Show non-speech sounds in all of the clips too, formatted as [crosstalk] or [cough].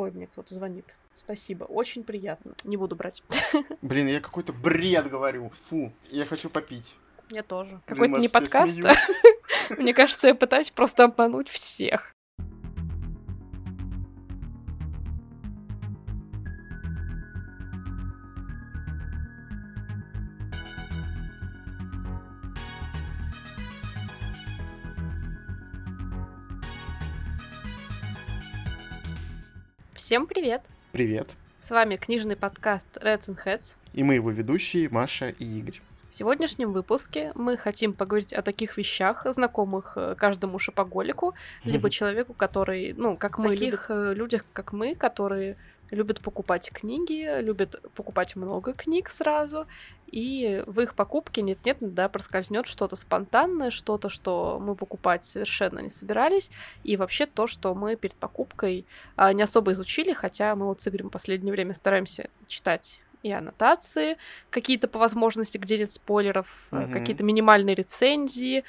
Ой, мне кто-то звонит. Спасибо, очень приятно. Не буду брать. [laughs] Блин, я какой-то бред говорю. Фу, я хочу попить. Я тоже. Какой-то не подкаст. [laughs] Мне кажется, я пытаюсь просто обмануть всех. Всем привет! Привет! С вами книжный подкаст Reds and Heads. И мы его ведущие Маша и Игорь. В сегодняшнем выпуске мы хотим поговорить о таких вещах, знакомых э, каждому шопоголику, либо человеку, который, ну, как мы, таких любит... людях, как мы, которые любят покупать книги, любят покупать много книг сразу, и в их покупке нет-нет, да, проскользнет что-то спонтанное, что-то, что мы покупать совершенно не собирались, и вообще то, что мы перед покупкой а, не особо изучили, хотя мы вот с Игорем в последнее время стараемся читать и аннотации, какие-то по возможности, где нет спойлеров, mm-hmm. какие-то минимальные рецензии,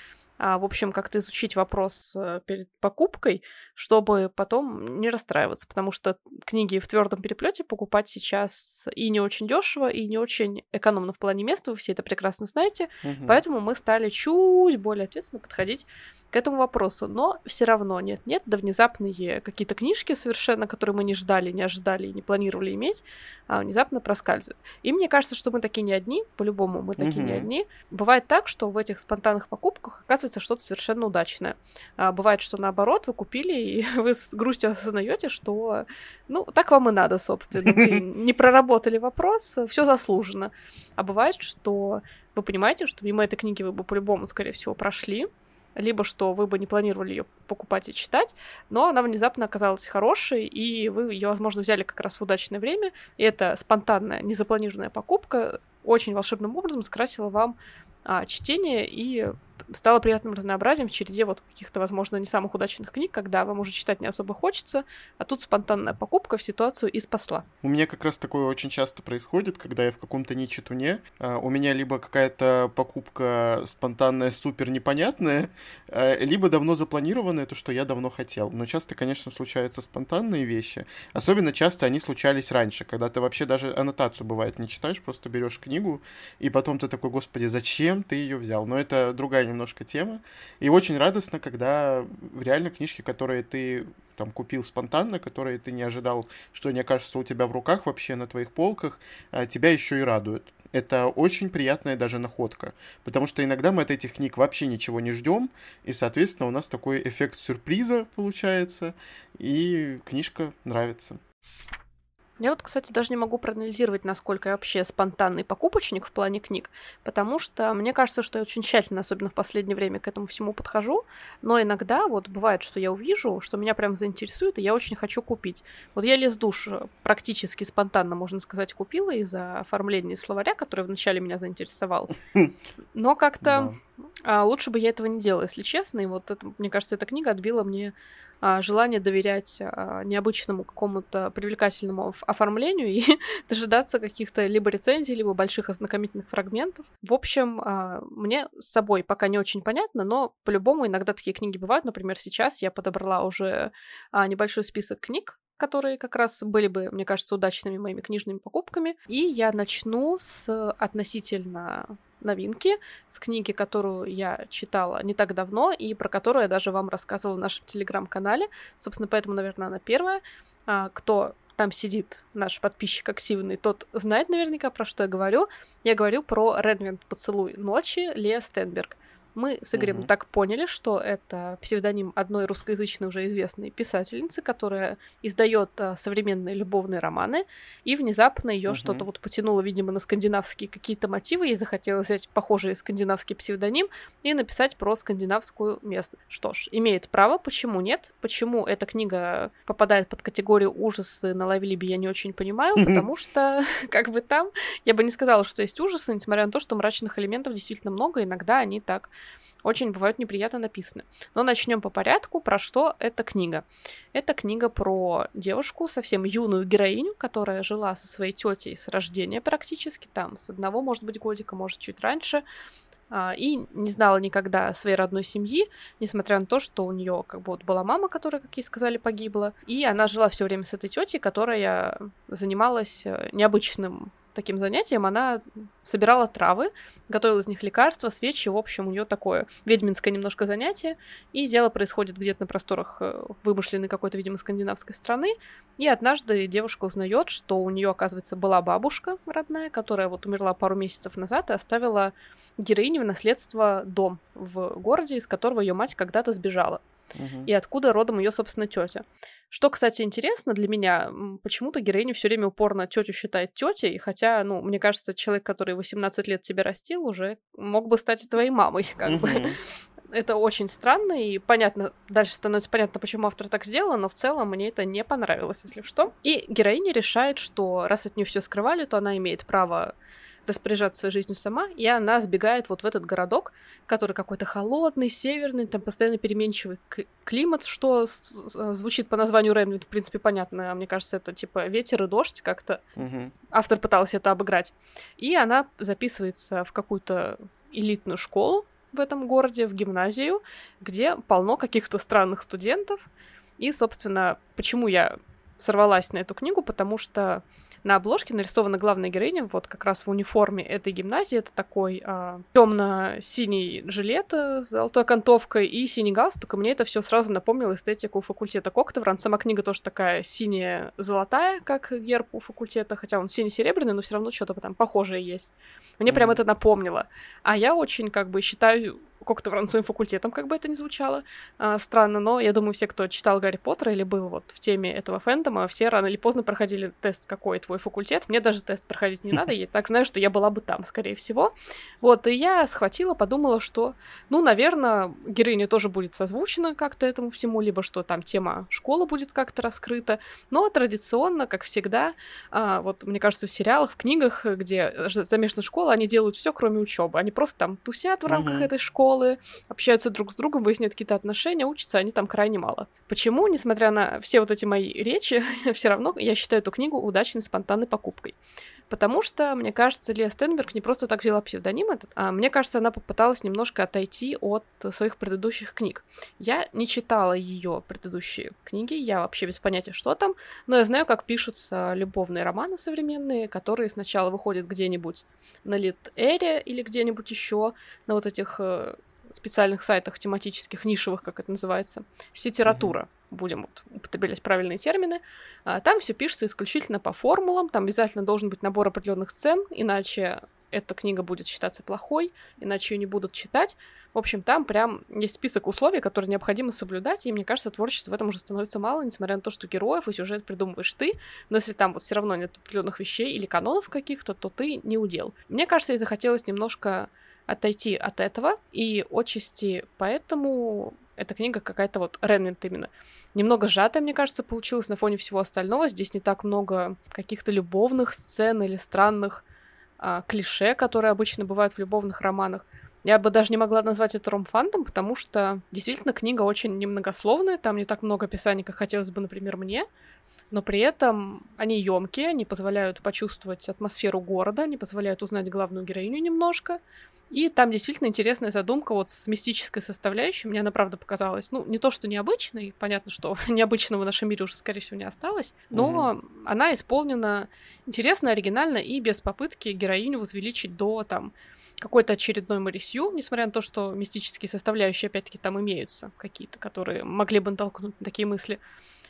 в общем, как-то изучить вопрос э, перед покупкой, чтобы потом не расстраиваться, потому что книги в твердом переплете покупать сейчас и не очень дешево, и не очень экономно в плане места, вы все это прекрасно знаете, угу. поэтому мы стали чуть более ответственно подходить к этому вопросу. Но все равно нет-нет, да внезапные какие-то книжки совершенно, которые мы не ждали, не ожидали и не планировали иметь, а внезапно проскальзывают. И мне кажется, что мы такие не одни, по-любому мы такие mm-hmm. не одни. Бывает так, что в этих спонтанных покупках оказывается что-то совершенно удачное. А бывает, что наоборот, вы купили, и [laughs] вы с грустью осознаете, что ну, так вам и надо, собственно. Вы [laughs] не проработали вопрос, все заслужено. А бывает, что вы понимаете, что мимо этой книги вы бы по-любому, скорее всего, прошли, либо что вы бы не планировали ее покупать и читать, но она внезапно оказалась хорошей, и вы ее, возможно, взяли как раз в удачное время, и это спонтанная, незапланированная покупка очень волшебным образом скрасила вам а, чтение и стало приятным разнообразием в череде вот каких-то, возможно, не самых удачных книг, когда вам уже читать не особо хочется, а тут спонтанная покупка в ситуацию и спасла. У меня как раз такое очень часто происходит, когда я в каком-то нечитуне, а, у меня либо какая-то покупка спонтанная, супер непонятная, а, либо давно запланированная, то, что я давно хотел. Но часто, конечно, случаются спонтанные вещи. Особенно часто они случались раньше, когда ты вообще даже аннотацию, бывает, не читаешь, просто берешь книгу, и потом ты такой, господи, зачем ты ее взял? Но это другая немножко тема. И очень радостно, когда реально книжки, которые ты там купил спонтанно, которые ты не ожидал, что они окажутся у тебя в руках вообще на твоих полках, а, тебя еще и радуют. Это очень приятная даже находка, потому что иногда мы от этих книг вообще ничего не ждем, и, соответственно, у нас такой эффект сюрприза получается, и книжка нравится. Я вот, кстати, даже не могу проанализировать, насколько я вообще спонтанный покупочник в плане книг, потому что мне кажется, что я очень тщательно, особенно в последнее время, к этому всему подхожу, но иногда вот бывает, что я увижу, что меня прям заинтересует, и я очень хочу купить. Вот я лес душ практически спонтанно, можно сказать, купила из-за оформления словаря, который вначале меня заинтересовал. Но как-то а, лучше бы я этого не делала, если честно, и вот это, мне кажется, эта книга отбила мне желание доверять а, необычному какому-то привлекательному оформлению и [laughs] дожидаться каких-то либо рецензий, либо больших ознакомительных фрагментов. В общем, а, мне с собой пока не очень понятно, но по-любому иногда такие книги бывают. Например, сейчас я подобрала уже небольшой список книг, которые как раз были бы, мне кажется, удачными моими книжными покупками. И я начну с относительно новинки с книги, которую я читала не так давно и про которую я даже вам рассказывала в нашем телеграм-канале. Собственно, поэтому, наверное, она первая. А, кто там сидит, наш подписчик активный, тот знает наверняка, про что я говорю. Я говорю про Редвинд «Поцелуй ночи» Лея Стенберг. Мы с Игорем угу. так поняли, что это псевдоним одной русскоязычной уже известной писательницы, которая издает а, современные любовные романы, и внезапно ее угу. что-то вот потянуло, видимо, на скандинавские какие-то мотивы, ей захотелось взять похожий скандинавский псевдоним и написать про скандинавскую местность. Что ж, имеет право, почему нет? Почему эта книга попадает под категорию ужасы на Лавилибе, я не очень понимаю, потому что, [laughs] как бы там, я бы не сказала, что есть ужасы, несмотря на то, что мрачных элементов действительно много, иногда они так очень бывают неприятно написаны. Но начнем по порядку, про что эта книга. Это книга про девушку, совсем юную героиню, которая жила со своей тетей с рождения практически, там, с одного, может быть, годика, может, чуть раньше, а, и не знала никогда своей родной семьи, несмотря на то, что у нее как бы вот была мама, которая, как ей сказали, погибла, и она жила все время с этой тетей, которая занималась э, необычным таким занятием, она собирала травы, готовила из них лекарства, свечи, в общем, у нее такое ведьминское немножко занятие, и дело происходит где-то на просторах э, вымышленной какой-то, видимо, скандинавской страны, и однажды девушка узнает, что у нее, оказывается, была бабушка родная, которая вот умерла пару месяцев назад и оставила героине в наследство дом в городе, из которого ее мать когда-то сбежала угу. и откуда родом ее, собственно, тетя. Что, кстати, интересно для меня, почему-то героиня все время упорно тетю считает тетей, хотя, ну, мне кажется, человек, который 18 лет тебя растил, уже мог бы стать твоей мамой, [laughs] как бы. Это очень странно, и понятно, дальше становится понятно, почему автор так сделал, но в целом мне это не понравилось, если что. И героиня решает, что раз от нее все скрывали, то она имеет право распоряжаться своей жизнью сама, и она сбегает вот в этот городок, который какой-то холодный, северный, там постоянно переменчивый климат, что звучит по названию Ренвит, в принципе, понятно. Мне кажется, это типа ветер и дождь как-то. Угу. Автор пытался это обыграть. И она записывается в какую-то элитную школу в этом городе, в гимназию, где полно каких-то странных студентов. И, собственно, почему я сорвалась на эту книгу, потому что на обложке нарисована главная героиня, вот как раз в униформе этой гимназии. Это такой а, темно-синий жилет с золотой окантовкой и синий галстук. И мне это все сразу напомнило эстетику факультета Коктевран. Сама книга тоже такая синяя золотая, как герб у факультета, хотя он синий-серебряный, но все равно что-то там похожее есть. Мне mm-hmm. прям это напомнило. А я очень как бы считаю как-то своим факультетом, как бы это ни звучало а, странно, но я думаю, все, кто читал Гарри Поттера или был вот в теме этого фэндома, все рано или поздно проходили тест, какой твой факультет. Мне даже тест проходить не [laughs] надо, я так знаю, что я была бы там, скорее всего. Вот, и я схватила, подумала, что, ну, наверное, героиня тоже будет созвучена как-то этому всему, либо что там тема школы будет как-то раскрыта, но традиционно, как всегда, а, вот, мне кажется, в сериалах, в книгах, где замешана школа, они делают все, кроме учебы. Они просто там тусят в рамках этой школы, школы, общаются друг с другом, выясняют какие-то отношения, учатся они там крайне мало. Почему, несмотря на все вот эти мои речи, [laughs] все равно я считаю эту книгу удачной спонтанной покупкой? Потому что, мне кажется, Лия Стенберг не просто так взяла псевдоним этот, а мне кажется, она попыталась немножко отойти от своих предыдущих книг. Я не читала ее предыдущие книги, я вообще без понятия, что там, но я знаю, как пишутся любовные романы современные, которые сначала выходят где-нибудь на Лит-Эре или где-нибудь еще на вот этих э, специальных сайтах тематических, нишевых, как это называется, сетература, mm-hmm. будем вот употреблять правильные термины. А, там все пишется исключительно по формулам, там обязательно должен быть набор определенных сцен, иначе эта книга будет считаться плохой, иначе ее не будут читать. В общем, там прям есть список условий, которые необходимо соблюдать, и мне кажется, творчество в этом уже становится мало, несмотря на то, что героев и сюжет придумываешь ты, но если там вот все равно нет определенных вещей или канонов каких-то, то ты не удел. Мне кажется, ей захотелось немножко отойти от этого, и отчасти поэтому эта книга какая-то вот Ренвинт именно. Немного сжатая, мне кажется, получилась на фоне всего остального. Здесь не так много каких-то любовных сцен или странных а, клише, которые обычно бывают в любовных романах. Я бы даже не могла назвать это ромфантом, потому что действительно книга очень немногословная, там не так много описаний, как хотелось бы, например, мне но при этом они емкие, они позволяют почувствовать атмосферу города, они позволяют узнать главную героиню немножко. И там действительно интересная задумка вот с мистической составляющей. Мне она, правда, показалась, ну, не то, что необычной, понятно, что [laughs] необычного в нашем мире уже, скорее всего, не осталось, но угу. она исполнена интересно, оригинально и без попытки героиню возвеличить до, там, какой-то очередной Марисью, несмотря на то, что мистические составляющие, опять-таки, там имеются какие-то, которые могли бы натолкнуть на такие мысли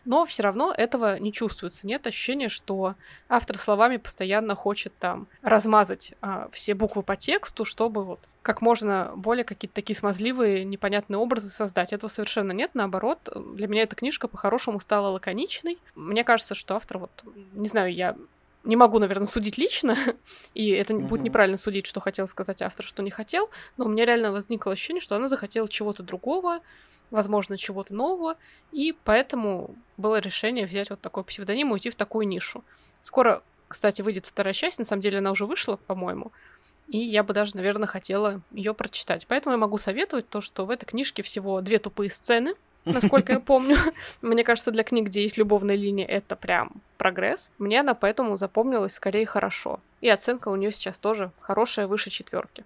но все равно этого не чувствуется. Нет ощущения, что автор словами постоянно хочет там размазать а, все буквы по тексту, чтобы вот как можно более какие-то такие смазливые, непонятные образы создать. Этого совершенно нет. Наоборот, для меня эта книжка по-хорошему стала лаконичной. Мне кажется, что автор вот, не знаю, я не могу, наверное, судить лично, [laughs] и это uh-huh. будет неправильно судить, что хотел сказать автор, что не хотел, но у меня реально возникло ощущение, что она захотела чего-то другого, возможно, чего-то нового, и поэтому было решение взять вот такой псевдоним и уйти в такую нишу. Скоро, кстати, выйдет вторая часть, на самом деле она уже вышла, по-моему, и я бы даже, наверное, хотела ее прочитать. Поэтому я могу советовать то, что в этой книжке всего две тупые сцены, насколько я [laughs] помню. Мне кажется, для книг, где есть любовная линия, это прям прогресс. Мне она поэтому запомнилась скорее хорошо. И оценка у нее сейчас тоже хорошая, выше четверки.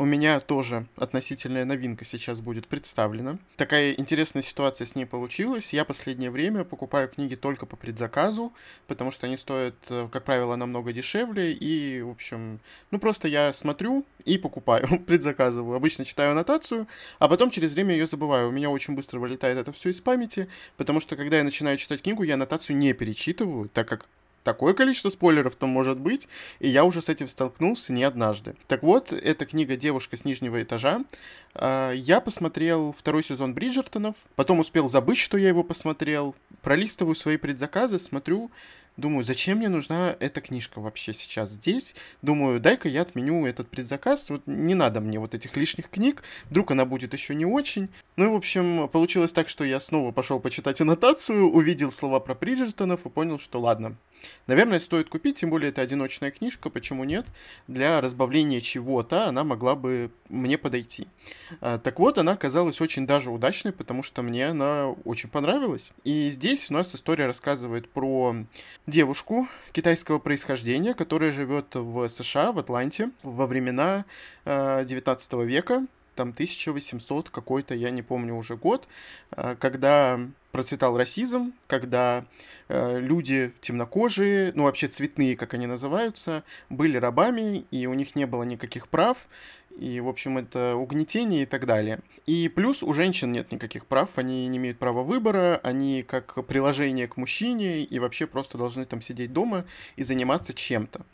У меня тоже относительная новинка сейчас будет представлена. Такая интересная ситуация с ней получилась. Я последнее время покупаю книги только по предзаказу, потому что они стоят, э, как правило, намного дешевле. И, в общем, ну просто я смотрю и покупаю, [laughs] предзаказываю. Обычно читаю аннотацию, а потом через время ее забываю. У меня очень быстро вылетает это все из памяти, потому что когда я начинаю читать книгу, я аннотацию не перечитываю, так как такое количество спойлеров там может быть, и я уже с этим столкнулся не однажды. Так вот, эта книга «Девушка с нижнего этажа». А, я посмотрел второй сезон Бриджертонов, потом успел забыть, что я его посмотрел, пролистываю свои предзаказы, смотрю, Думаю, зачем мне нужна эта книжка вообще сейчас здесь? Думаю, дай-ка я отменю этот предзаказ. Вот не надо мне вот этих лишних книг. Вдруг она будет еще не очень. Ну и, в общем, получилось так, что я снова пошел почитать аннотацию, увидел слова про Бриджертонов и понял, что ладно, Наверное, стоит купить, тем более это одиночная книжка, почему нет? Для разбавления чего-то она могла бы мне подойти. А, так вот, она оказалась очень даже удачной, потому что мне она очень понравилась. И здесь у нас история рассказывает про девушку китайского происхождения, которая живет в США, в Атланте, во времена 19 а, века, там 1800 какой-то, я не помню уже год, а, когда процветал расизм, когда э, люди темнокожие, ну вообще цветные, как они называются, были рабами, и у них не было никаких прав, и, в общем, это угнетение и так далее. И плюс у женщин нет никаких прав, они не имеют права выбора, они как приложение к мужчине и вообще просто должны там сидеть дома и заниматься чем-то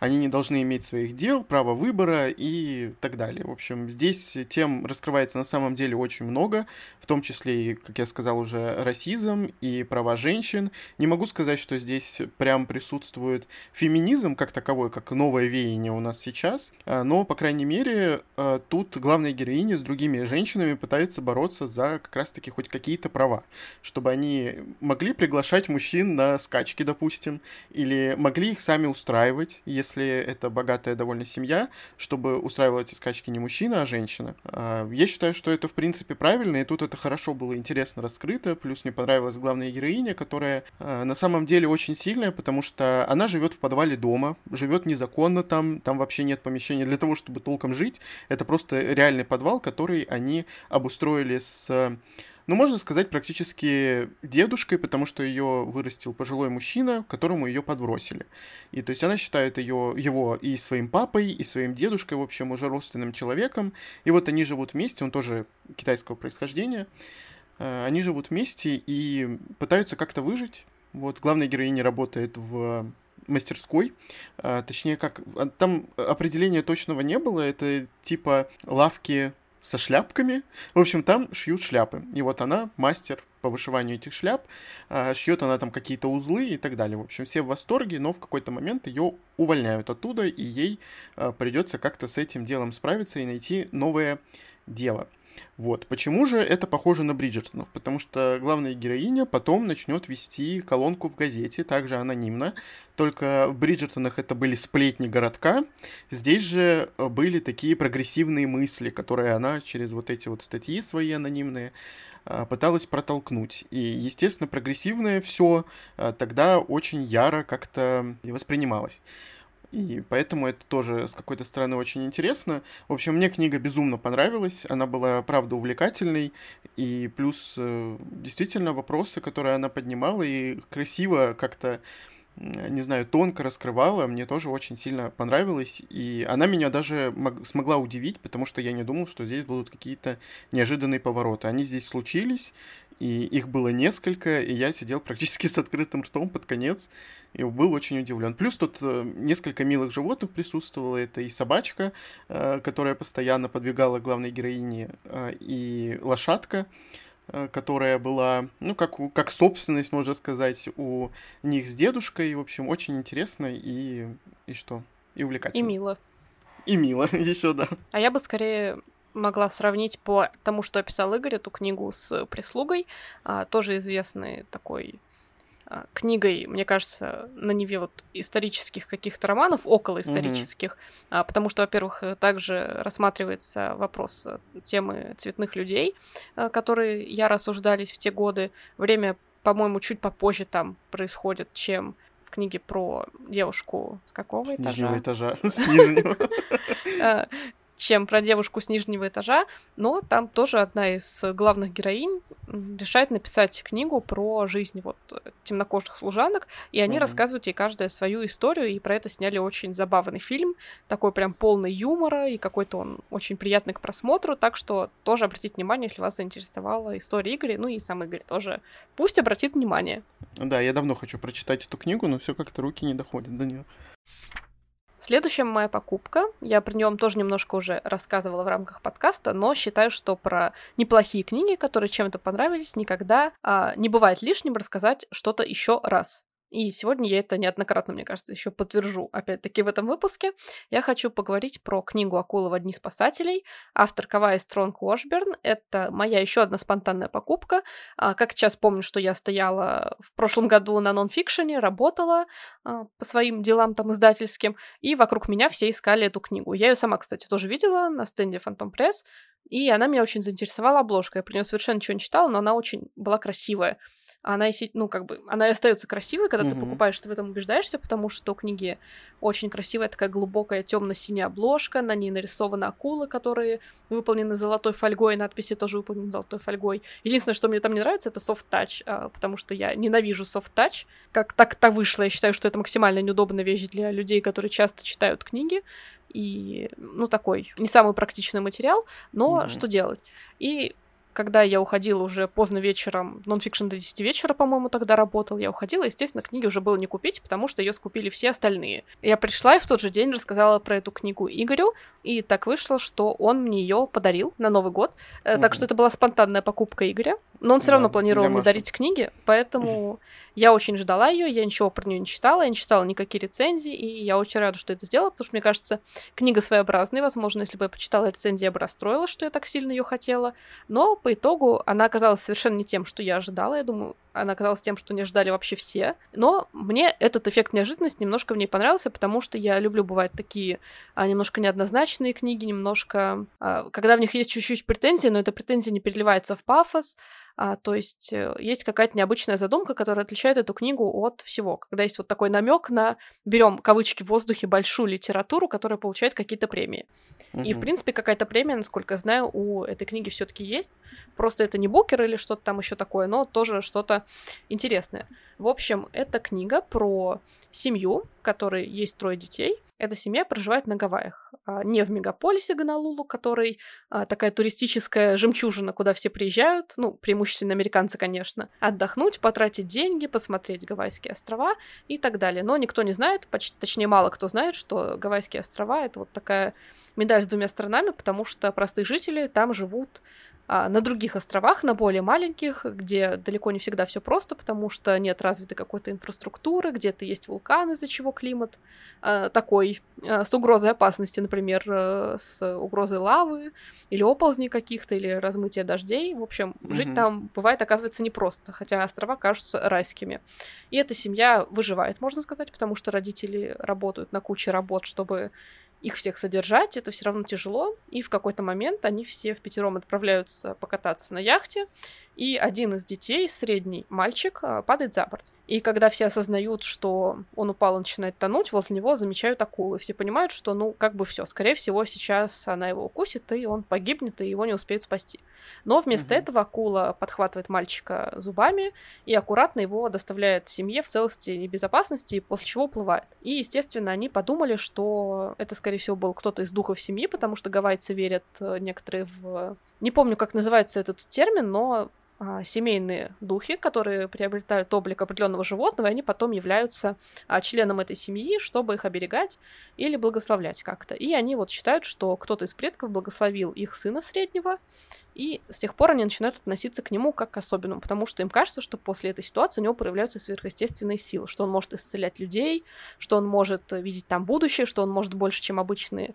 они не должны иметь своих дел, право выбора и так далее. В общем, здесь тем раскрывается на самом деле очень много, в том числе и, как я сказал уже, расизм и права женщин. Не могу сказать, что здесь прям присутствует феминизм как таковой, как новое веяние у нас сейчас, а, но, по крайней мере, а, тут главная героиня с другими женщинами пытается бороться за как раз-таки хоть какие-то права, чтобы они могли приглашать мужчин на скачки, допустим, или могли их сами устраивать, если если это богатая довольно семья, чтобы устраивала эти скачки не мужчина, а женщина. А, я считаю, что это в принципе правильно, и тут это хорошо было интересно раскрыто, плюс мне понравилась главная героиня, которая а, на самом деле очень сильная, потому что она живет в подвале дома, живет незаконно там, там вообще нет помещения для того, чтобы толком жить, это просто реальный подвал, который они обустроили с ну, можно сказать, практически дедушкой, потому что ее вырастил пожилой мужчина, которому ее подбросили. И то есть она считает ее, его и своим папой, и своим дедушкой, в общем, уже родственным человеком. И вот они живут вместе, он тоже китайского происхождения. Э, они живут вместе и пытаются как-то выжить. Вот главная героиня работает в мастерской, а, точнее, как там определения точного не было, это типа лавки со шляпками. В общем, там шьют шляпы. И вот она мастер по вышиванию этих шляп. А, шьет она там какие-то узлы и так далее. В общем, все в восторге, но в какой-то момент ее увольняют оттуда, и ей а, придется как-то с этим делом справиться и найти новое дело. Вот. Почему же это похоже на Бриджертонов? Потому что главная героиня потом начнет вести колонку в газете, также анонимно. Только в Бриджертонах это были сплетни городка. Здесь же э, были такие прогрессивные мысли, которые она через вот эти вот статьи свои анонимные э, пыталась протолкнуть. И, естественно, прогрессивное все э, тогда очень яро как-то воспринималось. И поэтому это тоже с какой-то стороны очень интересно. В общем, мне книга безумно понравилась. Она была, правда, увлекательной. И плюс, э, действительно, вопросы, которые она поднимала, и красиво как-то не знаю, тонко раскрывала, мне тоже очень сильно понравилось, и она меня даже смогла удивить, потому что я не думал, что здесь будут какие-то неожиданные повороты. Они здесь случились, и их было несколько, и я сидел практически [laughs] с открытым ртом под конец, и был очень удивлен. Плюс тут э, несколько милых животных присутствовало, это и собачка, э, которая постоянно подбегала к главной героине, э, и лошадка, которая была, ну, как, как собственность, можно сказать, у них с дедушкой. В общем, очень интересно и, и что? И увлекательно. И мило. И мило, [laughs] еще да. А я бы скорее могла сравнить по тому, что описал Игорь, эту книгу с «Прислугой», а, тоже известной такой а, книгой, мне кажется, на Неве вот исторических каких-то романов, около исторических, mm-hmm. потому что, во-первых, также рассматривается вопрос э, темы цветных людей, э, которые я рассуждались в те годы. Время, по-моему, чуть попозже там происходит, чем в книге про девушку с какого с этажа? Нижнего этажа. [laughs] Чем про девушку с нижнего этажа, но там тоже одна из главных героинь решает написать книгу про жизнь вот темнокожих служанок, и они mm-hmm. рассказывают ей каждая свою историю, и про это сняли очень забавный фильм, такой прям полный юмора, и какой-то он очень приятный к просмотру, так что тоже обратите внимание, если вас заинтересовала история Игоря, ну и сам Игорь тоже. Пусть обратит внимание. Да, я давно хочу прочитать эту книгу, но все как-то руки не доходят до нее. Следующая моя покупка, я про нее тоже немножко уже рассказывала в рамках подкаста, но считаю, что про неплохие книги, которые чем-то понравились, никогда а, не бывает лишним рассказать что-то еще раз. И сегодня я это неоднократно, мне кажется, еще подтвержу, опять-таки, в этом выпуске. Я хочу поговорить про книгу «Акула в одни спасателей». Автор Кавая Стронг Уошберн. Это моя еще одна спонтанная покупка. А, как сейчас помню, что я стояла в прошлом году на нонфикшене, работала а, по своим делам там издательским, и вокруг меня все искали эту книгу. Я ее сама, кстати, тоже видела на стенде Phantom Press, и она меня очень заинтересовала обложкой. Я про нее совершенно ничего не читала, но она очень была красивая она, ну, как бы, она и остается красивой, когда mm-hmm. ты покупаешь, ты в этом убеждаешься, потому что у книги очень красивая такая глубокая темно-синяя обложка, на ней нарисованы акулы, которые выполнены золотой фольгой, надписи тоже выполнены золотой фольгой. Единственное, что мне там не нравится, это soft touch, а, потому что я ненавижу soft touch. Как так-то вышло, я считаю, что это максимально неудобная вещь для людей, которые часто читают книги, и, ну, такой не самый практичный материал, но mm-hmm. что делать? И когда я уходила уже поздно вечером, нонфикшн до 10 вечера, по-моему, тогда работал, я уходила, естественно, книги уже было не купить, потому что ее скупили все остальные. Я пришла и в тот же день рассказала про эту книгу Игорю, и так вышло, что он мне ее подарил на Новый год. Mm-hmm. Так что это была спонтанная покупка Игоря. Но он все да, равно планировал мне дарить книги, поэтому я очень ждала ее, я ничего про нее не читала, я не читала никакие рецензии, и я очень рада, что это сделала, потому что, мне кажется, книга своеобразная, возможно, если бы я почитала рецензии, я бы расстроилась, что я так сильно ее хотела, но по итогу она оказалась совершенно не тем, что я ожидала, я думаю, она оказалась тем, что не ожидали вообще все. Но мне этот эффект неожиданности немножко в ней понравился, потому что я люблю, бывают такие а, немножко неоднозначные книги, немножко... А, когда в них есть чуть-чуть претензии, но эта претензия не переливается в пафос, а, то есть э, есть какая-то необычная задумка, которая отличает эту книгу от всего. Когда есть вот такой намек на, берем кавычки в воздухе, большую литературу, которая получает какие-то премии. Mm-hmm. И, в принципе, какая-то премия, насколько я знаю, у этой книги все-таки есть. Просто это не Букер или что-то там еще такое, но тоже что-то интересное. В общем, это книга про семью, в которой есть трое детей, эта семья проживает на Гавайях, а не в мегаполисе Гонолулу, который а, такая туристическая жемчужина, куда все приезжают, ну, преимущественно американцы, конечно, отдохнуть, потратить деньги, посмотреть Гавайские острова и так далее. Но никто не знает, почти, точнее, мало кто знает, что Гавайские острова — это вот такая медаль с двумя сторонами, потому что простые жители там живут на других островах, на более маленьких, где далеко не всегда все просто, потому что нет развитой какой-то инфраструктуры, где-то есть вулкан, из-за чего климат а, такой, а, с угрозой опасности, например, а, с угрозой лавы или оползней каких-то, или размытия дождей. В общем, mm-hmm. жить там бывает, оказывается, непросто, хотя острова кажутся райскими. И эта семья выживает, можно сказать, потому что родители работают на куче работ, чтобы их всех содержать, это все равно тяжело, и в какой-то момент они все в пятером отправляются покататься на яхте, и один из детей, средний мальчик, а, падает за борт. И когда все осознают, что он упал и начинает тонуть, возле него замечают акулы. Все понимают, что, ну, как бы все, скорее всего, сейчас она его укусит, и он погибнет, и его не успеют спасти. Но вместо угу. этого акула подхватывает мальчика зубами и аккуратно его доставляет семье в целости и безопасности, после чего уплывает. И, естественно, они подумали, что это, скорее всего, был кто-то из духов семьи, потому что гавайцы верят э, некоторые в... Не помню, как называется этот термин, но а, семейные духи, которые приобретают облик определенного животного, и они потом являются а, членом этой семьи, чтобы их оберегать или благословлять как-то. И они вот считают, что кто-то из предков благословил их сына среднего, и с тех пор они начинают относиться к нему как к особенному, потому что им кажется, что после этой ситуации у него проявляются сверхъестественные силы, что он может исцелять людей, что он может видеть там будущее, что он может больше, чем обычные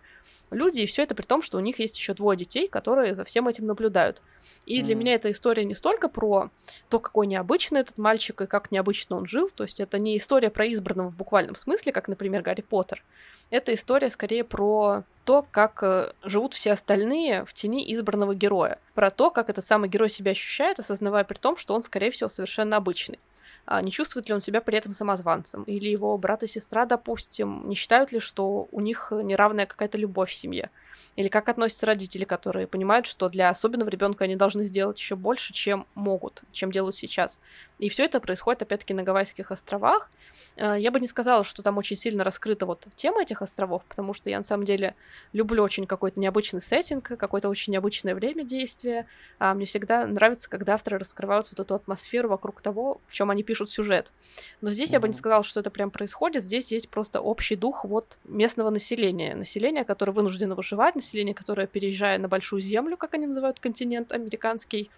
люди, и все это при том, что у них есть еще двое детей, которые за всем этим наблюдают. И mm-hmm. для меня эта история не столько про то, какой необычный этот мальчик и как необычно он жил, то есть это не история про избранного в буквальном смысле, как, например, Гарри Поттер. Это история скорее про то, как э, живут все остальные в тени избранного героя. Про то, как этот самый герой себя ощущает, осознавая при том, что он, скорее всего, совершенно обычный. А не чувствует ли он себя при этом самозванцем? Или его брат и сестра, допустим, не считают ли, что у них неравная какая-то любовь в семье? Или как относятся родители, которые понимают, что для особенного ребенка они должны сделать еще больше, чем могут, чем делают сейчас. И все это происходит, опять-таки, на Гавайских островах. Э, я бы не сказала, что там очень сильно раскрыта вот тема этих островов, потому что я на самом деле люблю очень какой-то необычный сеттинг, какое-то очень необычное время действия. А мне всегда нравится, когда авторы раскрывают вот эту атмосферу вокруг того, в чем они пишут сюжет. Но здесь mm-hmm. я бы не сказала, что это прям происходит. Здесь есть просто общий дух вот местного населения. Население, которое вынуждено выживать, население, которое, переезжая на большую землю, как они называют континент американский,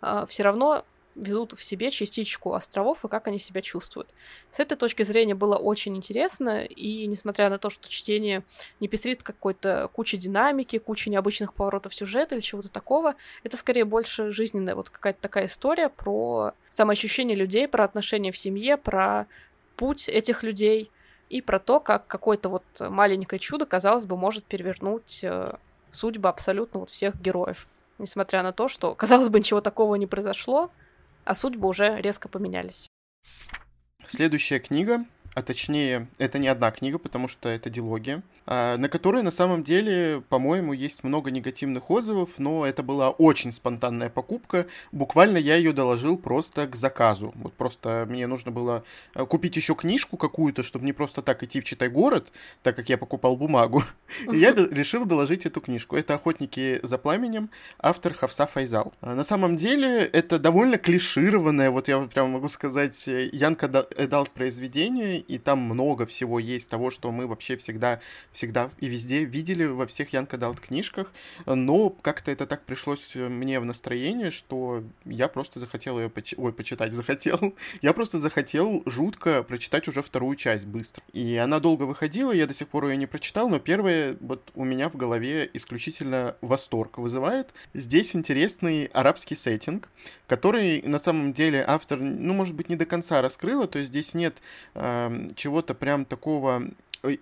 а, все равно везут в себе частичку островов и как они себя чувствуют. С этой точки зрения было очень интересно, и несмотря на то, что чтение не пестрит какой-то кучей динамики, кучей необычных поворотов сюжета или чего-то такого, это скорее больше жизненная вот какая-то такая история про самоощущение людей, про отношения в семье, про путь этих людей и про то, как какое-то вот маленькое чудо, казалось бы, может перевернуть э, судьбы абсолютно вот всех героев. Несмотря на то, что, казалось бы, ничего такого не произошло, а судьбы уже резко поменялись. Следующая книга а точнее, это не одна книга, потому что это дилогия, а, на которой на самом деле, по-моему, есть много негативных отзывов, но это была очень спонтанная покупка. Буквально я ее доложил просто к заказу. Вот просто мне нужно было а, купить еще книжку какую-то, чтобы не просто так идти в Читай город, так как я покупал бумагу. [laughs] И я решил доложить эту книжку. Это «Охотники за пламенем», автор Хафса Файзал. А, на самом деле это довольно клишированное, вот я прямо могу сказать, young adult произведение, и там много всего есть того, что мы вообще всегда, всегда и везде видели во всех young adult книжках, но как-то это так пришлось мне в настроение, что я просто захотел ее поч... Ой, почитать, [laughs] захотел. Я просто захотел жутко прочитать уже вторую часть быстро. И она долго выходила, я до сих пор ее не прочитал, но первая вот у меня в голове исключительно восторг вызывает. Здесь интересный арабский сеттинг, который на самом деле автор, ну, может быть, не до конца раскрыла, то есть здесь нет э, чего-то прям такого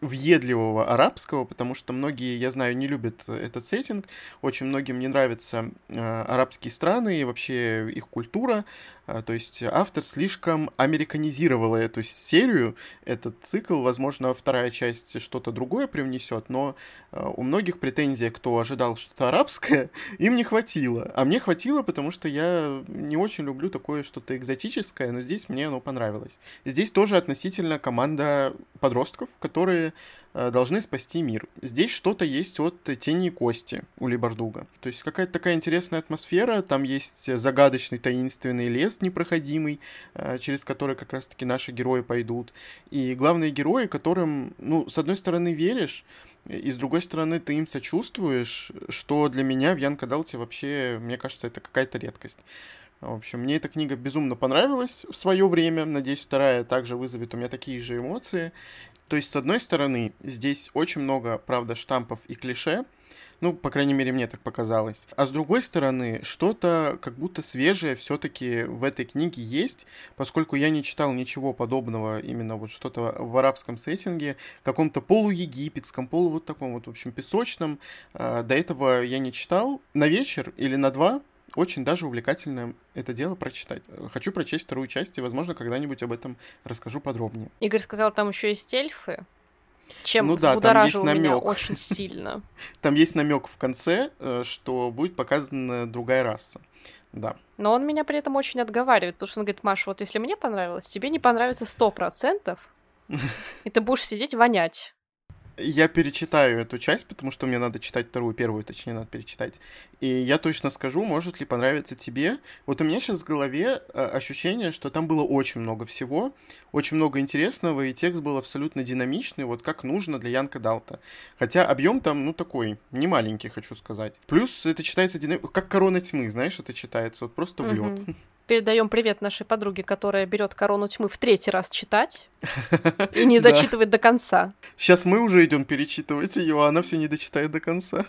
въедливого арабского, потому что многие, я знаю, не любят этот сеттинг. Очень многим не нравятся э, арабские страны и вообще их культура. Э, то есть автор слишком американизировал эту серию, этот цикл. Возможно, вторая часть что-то другое привнесет, но э, у многих претензий, кто ожидал что-то арабское, [laughs] им не хватило. А мне хватило, потому что я не очень люблю такое что-то экзотическое, но здесь мне оно понравилось. Здесь тоже относительно команда подростков, которые должны спасти мир. Здесь что-то есть от тени и кости у Либардуга. То есть какая-то такая интересная атмосфера, там есть загадочный таинственный лес непроходимый, э, через который как раз-таки наши герои пойдут. И главные герои, которым, ну, с одной стороны веришь, и с другой стороны ты им сочувствуешь, что для меня в Ян Кадалте вообще, мне кажется, это какая-то редкость. В общем, мне эта книга безумно понравилась в свое время. Надеюсь, вторая также вызовет у меня такие же эмоции. То есть, с одной стороны, здесь очень много, правда, штампов и клише, ну, по крайней мере, мне так показалось. А с другой стороны, что-то как будто свежее все-таки в этой книге есть, поскольку я не читал ничего подобного, именно вот что-то в арабском сеттинге, каком-то полуегипетском, полу вот таком вот, в общем, песочном. А, до этого я не читал. На вечер или на два очень даже увлекательно это дело прочитать. Хочу прочесть вторую часть, и, возможно, когда-нибудь об этом расскажу подробнее. Игорь сказал, там еще есть эльфы. Чем ну да, там есть намек. меня очень [laughs] сильно. Там есть намек в конце, э, что будет показана другая раса. Да. Но он меня при этом очень отговаривает, потому что он говорит, Маша, вот если мне понравилось, тебе не понравится сто процентов, [laughs] и ты будешь сидеть вонять. Я перечитаю эту часть, потому что мне надо читать вторую, первую, точнее, надо перечитать. И я точно скажу, может ли понравиться тебе. Вот у меня сейчас в голове э, ощущение, что там было очень много всего, очень много интересного, и текст был абсолютно динамичный, вот как нужно для Янка Далта. Хотя объем там, ну, такой, не маленький, хочу сказать. Плюс это читается динамично, как корона тьмы, знаешь, это читается, вот просто в лед. Передаем привет нашей подруге, которая берет корону тьмы в третий раз читать [laughs] и не дочитывает до конца. Сейчас мы уже идем перечитывать ее, а она все не дочитает до конца.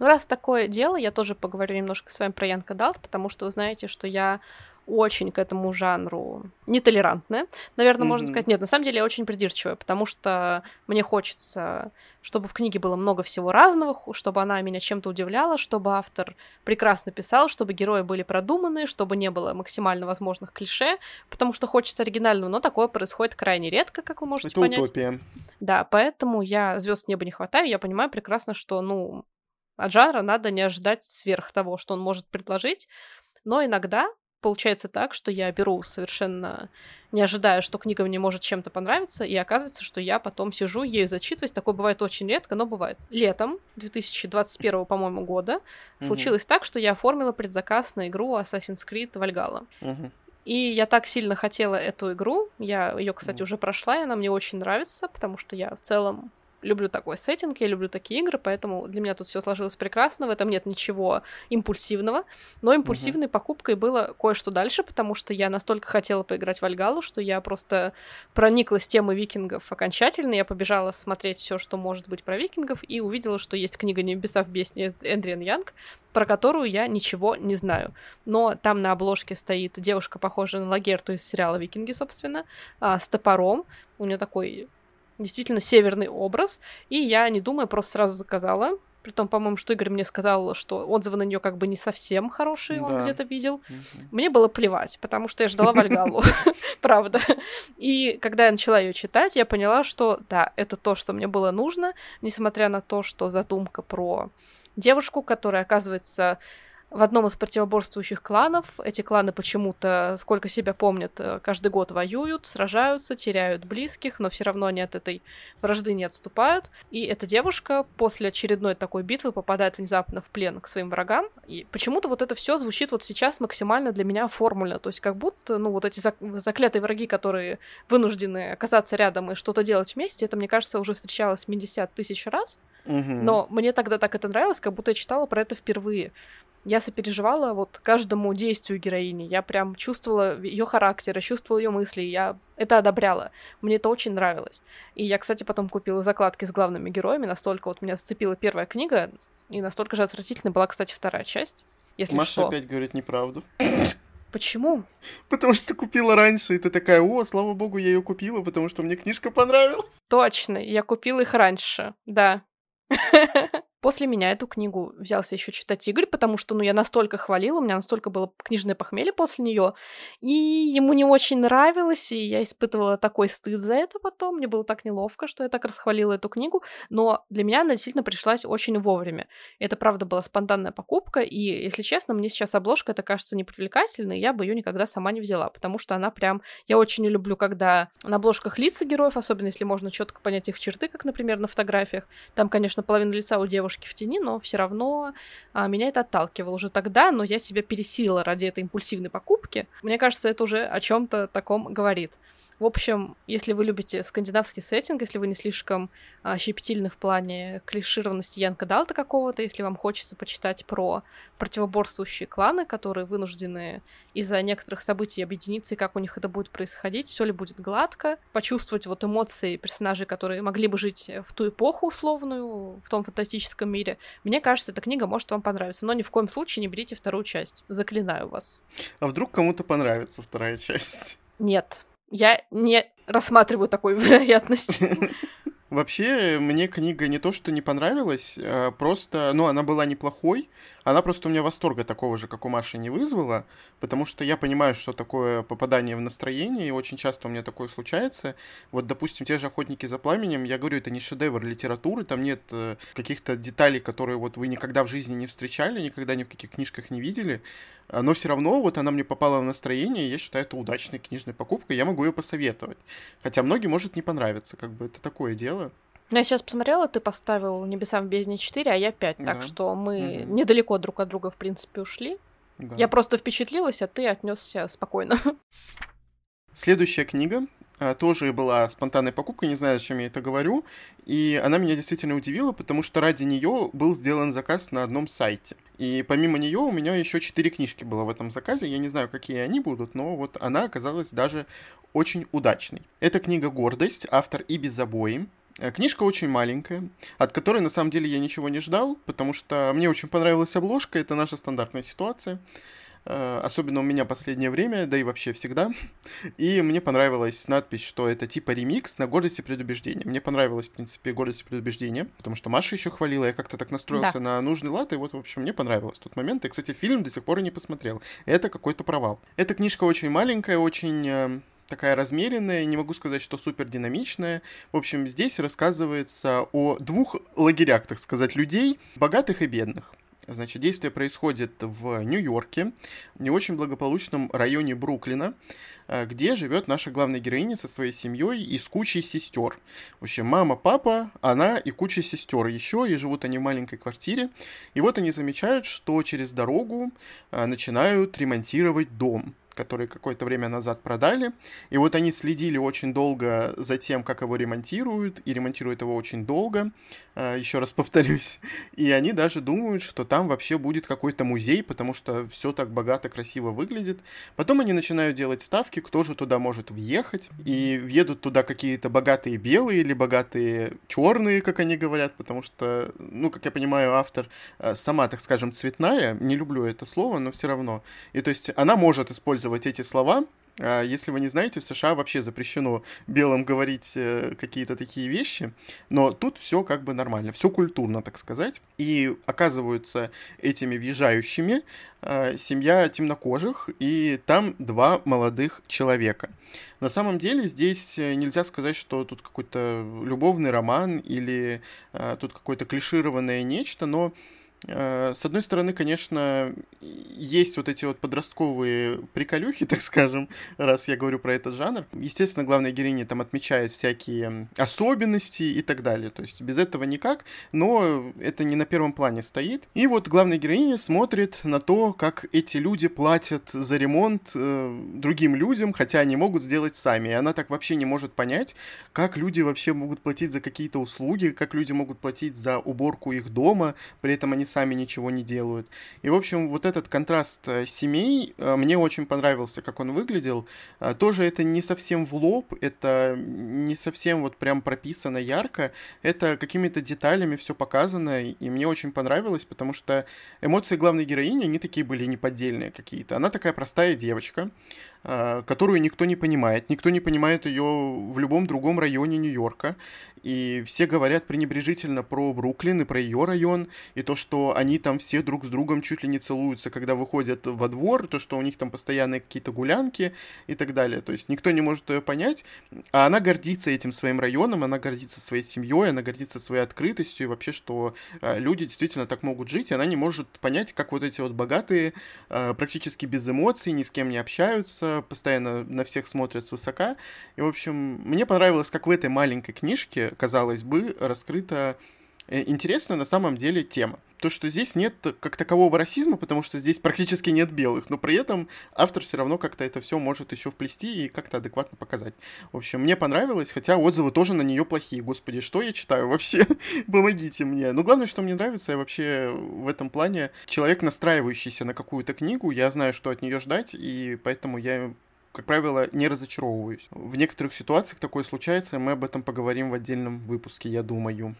Ну, раз такое дело, я тоже поговорю немножко с вами про Янка Далт, потому что вы знаете, что я очень к этому жанру нетолерантная. Наверное, mm-hmm. можно сказать, нет, на самом деле я очень придирчивая, потому что мне хочется, чтобы в книге было много всего разного, чтобы она меня чем-то удивляла, чтобы автор прекрасно писал, чтобы герои были продуманы, чтобы не было максимально возможных клише, потому что хочется оригинального, но такое происходит крайне редко, как вы можете Это понять. Утопия. Да, поэтому я звезд неба не хватаю, я понимаю прекрасно, что, ну, от жанра надо не ожидать сверх того, что он может предложить, но иногда получается так, что я беру совершенно не ожидая, что книга мне может чем-то понравиться, и оказывается, что я потом сижу, ею зачитываюсь. Такое бывает очень редко, но бывает. Летом 2021, по-моему, года mm-hmm. случилось так, что я оформила предзаказ на игру Assassin's Creed Valhalla. Mm-hmm. И я так сильно хотела эту игру. Я ее, кстати, mm-hmm. уже прошла, и она мне очень нравится, потому что я в целом люблю такой сеттинг, я люблю такие игры, поэтому для меня тут все сложилось прекрасно, в этом нет ничего импульсивного, но импульсивной uh-huh. покупкой было кое-что дальше, потому что я настолько хотела поиграть в Альгалу, что я просто прониклась темой викингов окончательно, я побежала смотреть все, что может быть про викингов, и увидела, что есть книга «Небеса в бесне» Эндриан Янг, про которую я ничего не знаю. Но там на обложке стоит девушка, похожая на Лагерту из сериала «Викинги», собственно, а, с топором. У нее такой действительно северный образ, и я, не думая, просто сразу заказала. Притом, по-моему, что Игорь мне сказал, что отзывы на нее как бы не совсем хорошие, он где-то видел. Мне было плевать, потому что я ждала Вальгалу, [laughs] [laughs] правда. И когда я начала ее читать, я поняла, что да, это то, что мне было нужно, несмотря на то, что задумка про девушку, которая оказывается в одном из противоборствующих кланов. Эти кланы почему-то, сколько себя помнят, э, каждый год воюют, сражаются, теряют близких, но все равно они от этой вражды не отступают. И эта девушка после очередной такой битвы попадает внезапно в плен к своим врагам. И почему-то вот это все звучит вот сейчас максимально для меня формульно. То есть как будто, ну, вот эти заклятые враги, которые вынуждены оказаться рядом и что-то делать вместе, это, мне кажется, уже встречалось 50 тысяч раз. Но мне тогда так это нравилось, как будто я читала про это впервые я сопереживала вот каждому действию героини. Я прям чувствовала ее характер, чувствовала ее мысли, я это одобряла. Мне это очень нравилось. И я, кстати, потом купила закладки с главными героями, настолько вот меня зацепила первая книга, и настолько же отвратительной была, кстати, вторая часть. Если Маша что. опять говорит неправду. Почему? Потому что ты купила раньше, и ты такая, о, слава богу, я ее купила, потому что мне книжка понравилась. Точно, я купила их раньше, да. [laughs] После меня эту книгу взялся еще читать Игорь, потому что, ну, я настолько хвалила, у меня настолько было книжное похмелье после нее, и ему не очень нравилось, и я испытывала такой стыд за это потом, мне было так неловко, что я так расхвалила эту книгу, но для меня она действительно пришлась очень вовремя. Это, правда, была спонтанная покупка, и, если честно, мне сейчас обложка это кажется непривлекательной, я бы ее никогда сама не взяла, потому что она прям... Я очень люблю, когда на обложках лица героев, особенно если можно четко понять их черты, как, например, на фотографиях. Там, конечно, половина лица у девушки немножко в тени, но все равно а, меня это отталкивало уже тогда, но я себя пересилила ради этой импульсивной покупки. Мне кажется, это уже о чем-то таком говорит. В общем, если вы любите скандинавский сеттинг, если вы не слишком а, щепетильны в плане клишированности Янка Далта какого-то, если вам хочется почитать про противоборствующие кланы, которые вынуждены из-за некоторых событий объединиться, и как у них это будет происходить, все ли будет гладко, почувствовать вот эмоции персонажей, которые могли бы жить в ту эпоху условную, в том фантастическом мире, мне кажется, эта книга может вам понравиться, но ни в коем случае не берите вторую часть. Заклинаю вас. А вдруг кому-то понравится вторая часть? Нет, я не рассматриваю такую [laughs] вероятность. Вообще, мне книга не то, что не понравилась, а просто, ну, она была неплохой, она просто у меня восторга такого же, как у Маши, не вызвала, потому что я понимаю, что такое попадание в настроение, и очень часто у меня такое случается. Вот, допустим, те же «Охотники за пламенем», я говорю, это не шедевр литературы, там нет э, каких-то деталей, которые вот вы никогда в жизни не встречали, никогда ни в каких книжках не видели, но все равно вот она мне попала в настроение, и я считаю это удачной книжной покупкой, я могу ее посоветовать. Хотя многим может не понравиться, как бы это такое дело. Ну, я сейчас посмотрела, ты поставил «Небеса в бездне 4», а я 5, да. так что мы угу. недалеко друг от друга, в принципе, ушли. Да. Я просто впечатлилась, а ты отнесся спокойно. Следующая книга а, тоже была спонтанной покупкой, не знаю, зачем я это говорю, и она меня действительно удивила, потому что ради нее был сделан заказ на одном сайте. И помимо нее у меня еще четыре книжки было в этом заказе, я не знаю, какие они будут, но вот она оказалась даже очень удачной. Это книга «Гордость», автор и без обоим. Э, книжка очень маленькая, от которой на самом деле я ничего не ждал, потому что мне очень понравилась обложка, это наша стандартная ситуация. Э, особенно у меня последнее время, да и вообще всегда. [laughs] И мне понравилась надпись, что это типа ремикс на «Гордость и предубеждение». Мне понравилось, в принципе, «Гордость и предубеждение», потому что Маша еще хвалила, я как-то так настроился да. на нужный лад, и вот, в общем, мне понравилось тот момент. И, кстати, фильм до сих пор и не посмотрел. Это какой-то провал. Эта книжка очень маленькая, очень э, такая размеренная, не могу сказать, что супер динамичная. В общем, здесь рассказывается о двух лагерях, так сказать, людей, богатых и бедных. Значит, действие происходит в Нью-Йорке, в не очень благополучном районе Бруклина, э, где живет наша главная героиня со своей семьей и с кучей сестер. В общем, мама, папа, она и куча сестер еще, и живут они в маленькой квартире. И вот они замечают, что через дорогу э, начинают ремонтировать дом который какое-то время назад продали. И вот они следили очень долго за тем, как его ремонтируют, и ремонтируют его очень долго, а, еще раз повторюсь. И они даже думают, что там вообще будет какой-то музей, потому что все так богато, красиво выглядит. Потом они начинают делать ставки, кто же туда может въехать. И въедут туда какие-то богатые белые или богатые черные, как они говорят, потому что, ну, как я понимаю, автор а, сама, так скажем, цветная. Не люблю это слово, но все равно. И то есть она может использовать использовать эти слова. А, если вы не знаете, в США вообще запрещено белым говорить э, какие-то такие вещи, но тут все как бы нормально, все культурно, так сказать. И оказываются этими въезжающими а, семья темнокожих, и там два молодых человека. На самом деле здесь э, нельзя сказать, что тут какой-то любовный роман или тут какое-то клишированное нечто, но Э, с одной стороны, конечно, есть вот эти вот подростковые приколюхи, [laughs] так скажем, раз я говорю про этот жанр. Естественно, главная героиня там отмечает всякие особенности и так далее. То есть без этого никак, но это не на первом плане стоит. И вот главная героиня смотрит на то, как эти люди платят за ремонт э, другим людям, хотя они могут сделать сами. И она так вообще не может понять, как люди вообще могут платить за какие-то услуги, как люди могут платить за уборку их дома, при этом они сами ничего не делают. И, в общем, вот этот контраст э, семей э, мне очень понравился, как он выглядел. Э, тоже это не совсем в лоб, это не совсем вот прям прописано ярко, это какими-то деталями все показано, и мне очень понравилось, потому что эмоции главной героини, они такие были неподдельные какие-то. Она такая простая девочка, которую никто не понимает. Никто не понимает ее в любом другом районе Нью-Йорка. И все говорят пренебрежительно про Бруклин и про ее район, и то, что они там все друг с другом чуть ли не целуются, когда выходят во двор, то, что у них там постоянные какие-то гулянки и так далее. То есть никто не может ее понять, а она гордится этим своим районом, она гордится своей семьей, она гордится своей открытостью, и вообще, что э, люди действительно так могут жить, и она не может понять, как вот эти вот богатые э, практически без эмоций, ни с кем не общаются, постоянно на всех смотрят свысока. И, в общем, мне понравилось, как в этой маленькой книжке казалось бы, раскрыта э, интересная на самом деле тема. То, что здесь нет как такового расизма, потому что здесь практически нет белых, но при этом автор все равно как-то это все может еще вплести и как-то адекватно показать. В общем, мне понравилось, хотя отзывы тоже на нее плохие. Господи, что я читаю вообще? [laughs] Помогите мне. Но главное, что мне нравится, я вообще в этом плане человек, настраивающийся на какую-то книгу, я знаю, что от нее ждать, и поэтому я как правило, не разочаровываюсь. В некоторых ситуациях такое случается, и мы об этом поговорим в отдельном выпуске, я думаю.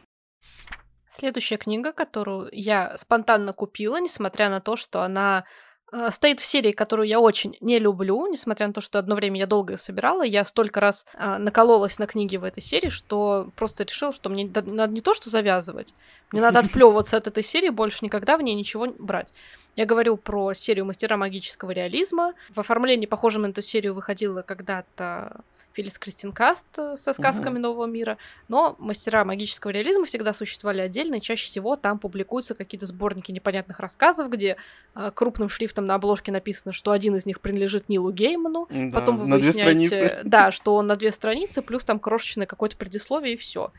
Следующая книга, которую я спонтанно купила, несмотря на то, что она э, стоит в серии, которую я очень не люблю, несмотря на то, что одно время я долго ее собирала, я столько раз э, накололась на книги в этой серии, что просто решила, что мне надо не то, что завязывать, мне надо отплевываться от этой серии, больше никогда в ней ничего брать. Я говорю про серию «Мастера магического реализма». В оформлении, похожем на эту серию, выходила когда-то Филис Кристина Каст со сказками uh-huh. Нового мира, но мастера магического реализма всегда существовали отдельно, и чаще всего там публикуются какие-то сборники непонятных рассказов, где э, крупным шрифтом на обложке написано, что один из них принадлежит Нилу Гейману, да, потом вы на выясняете, две страницы. да, что он на две страницы, плюс там крошечное какое-то предисловие и все.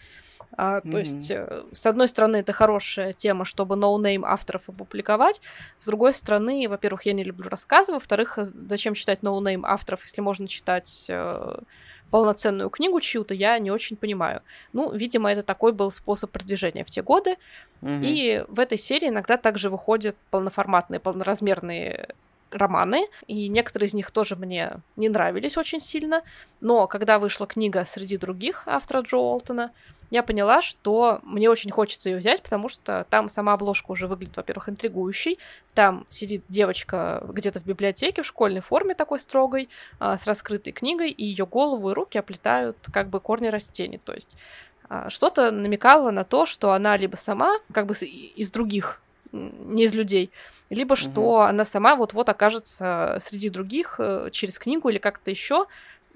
А, mm-hmm. То есть, э, с одной стороны, это хорошая тема, чтобы no-name авторов опубликовать. С другой стороны, во-первых, я не люблю рассказы. Во-вторых, зачем читать no-name авторов, если можно читать э, полноценную книгу чью-то, я не очень понимаю. Ну, видимо, это такой был способ продвижения в те годы. Mm-hmm. И в этой серии иногда также выходят полноформатные, полноразмерные романы, и некоторые из них тоже мне не нравились очень сильно, но когда вышла книга среди других автора Джо Уолтон, я поняла, что мне очень хочется ее взять, потому что там сама обложка уже выглядит, во-первых, интригующей. Там сидит девочка где-то в библиотеке в школьной форме такой строгой, а, с раскрытой книгой, и ее голову и руки оплетают как бы корни растений. То есть а, что-то намекало на то, что она либо сама, как бы из других, не из людей, либо что угу. она сама вот-вот окажется среди других э, через книгу или как-то еще,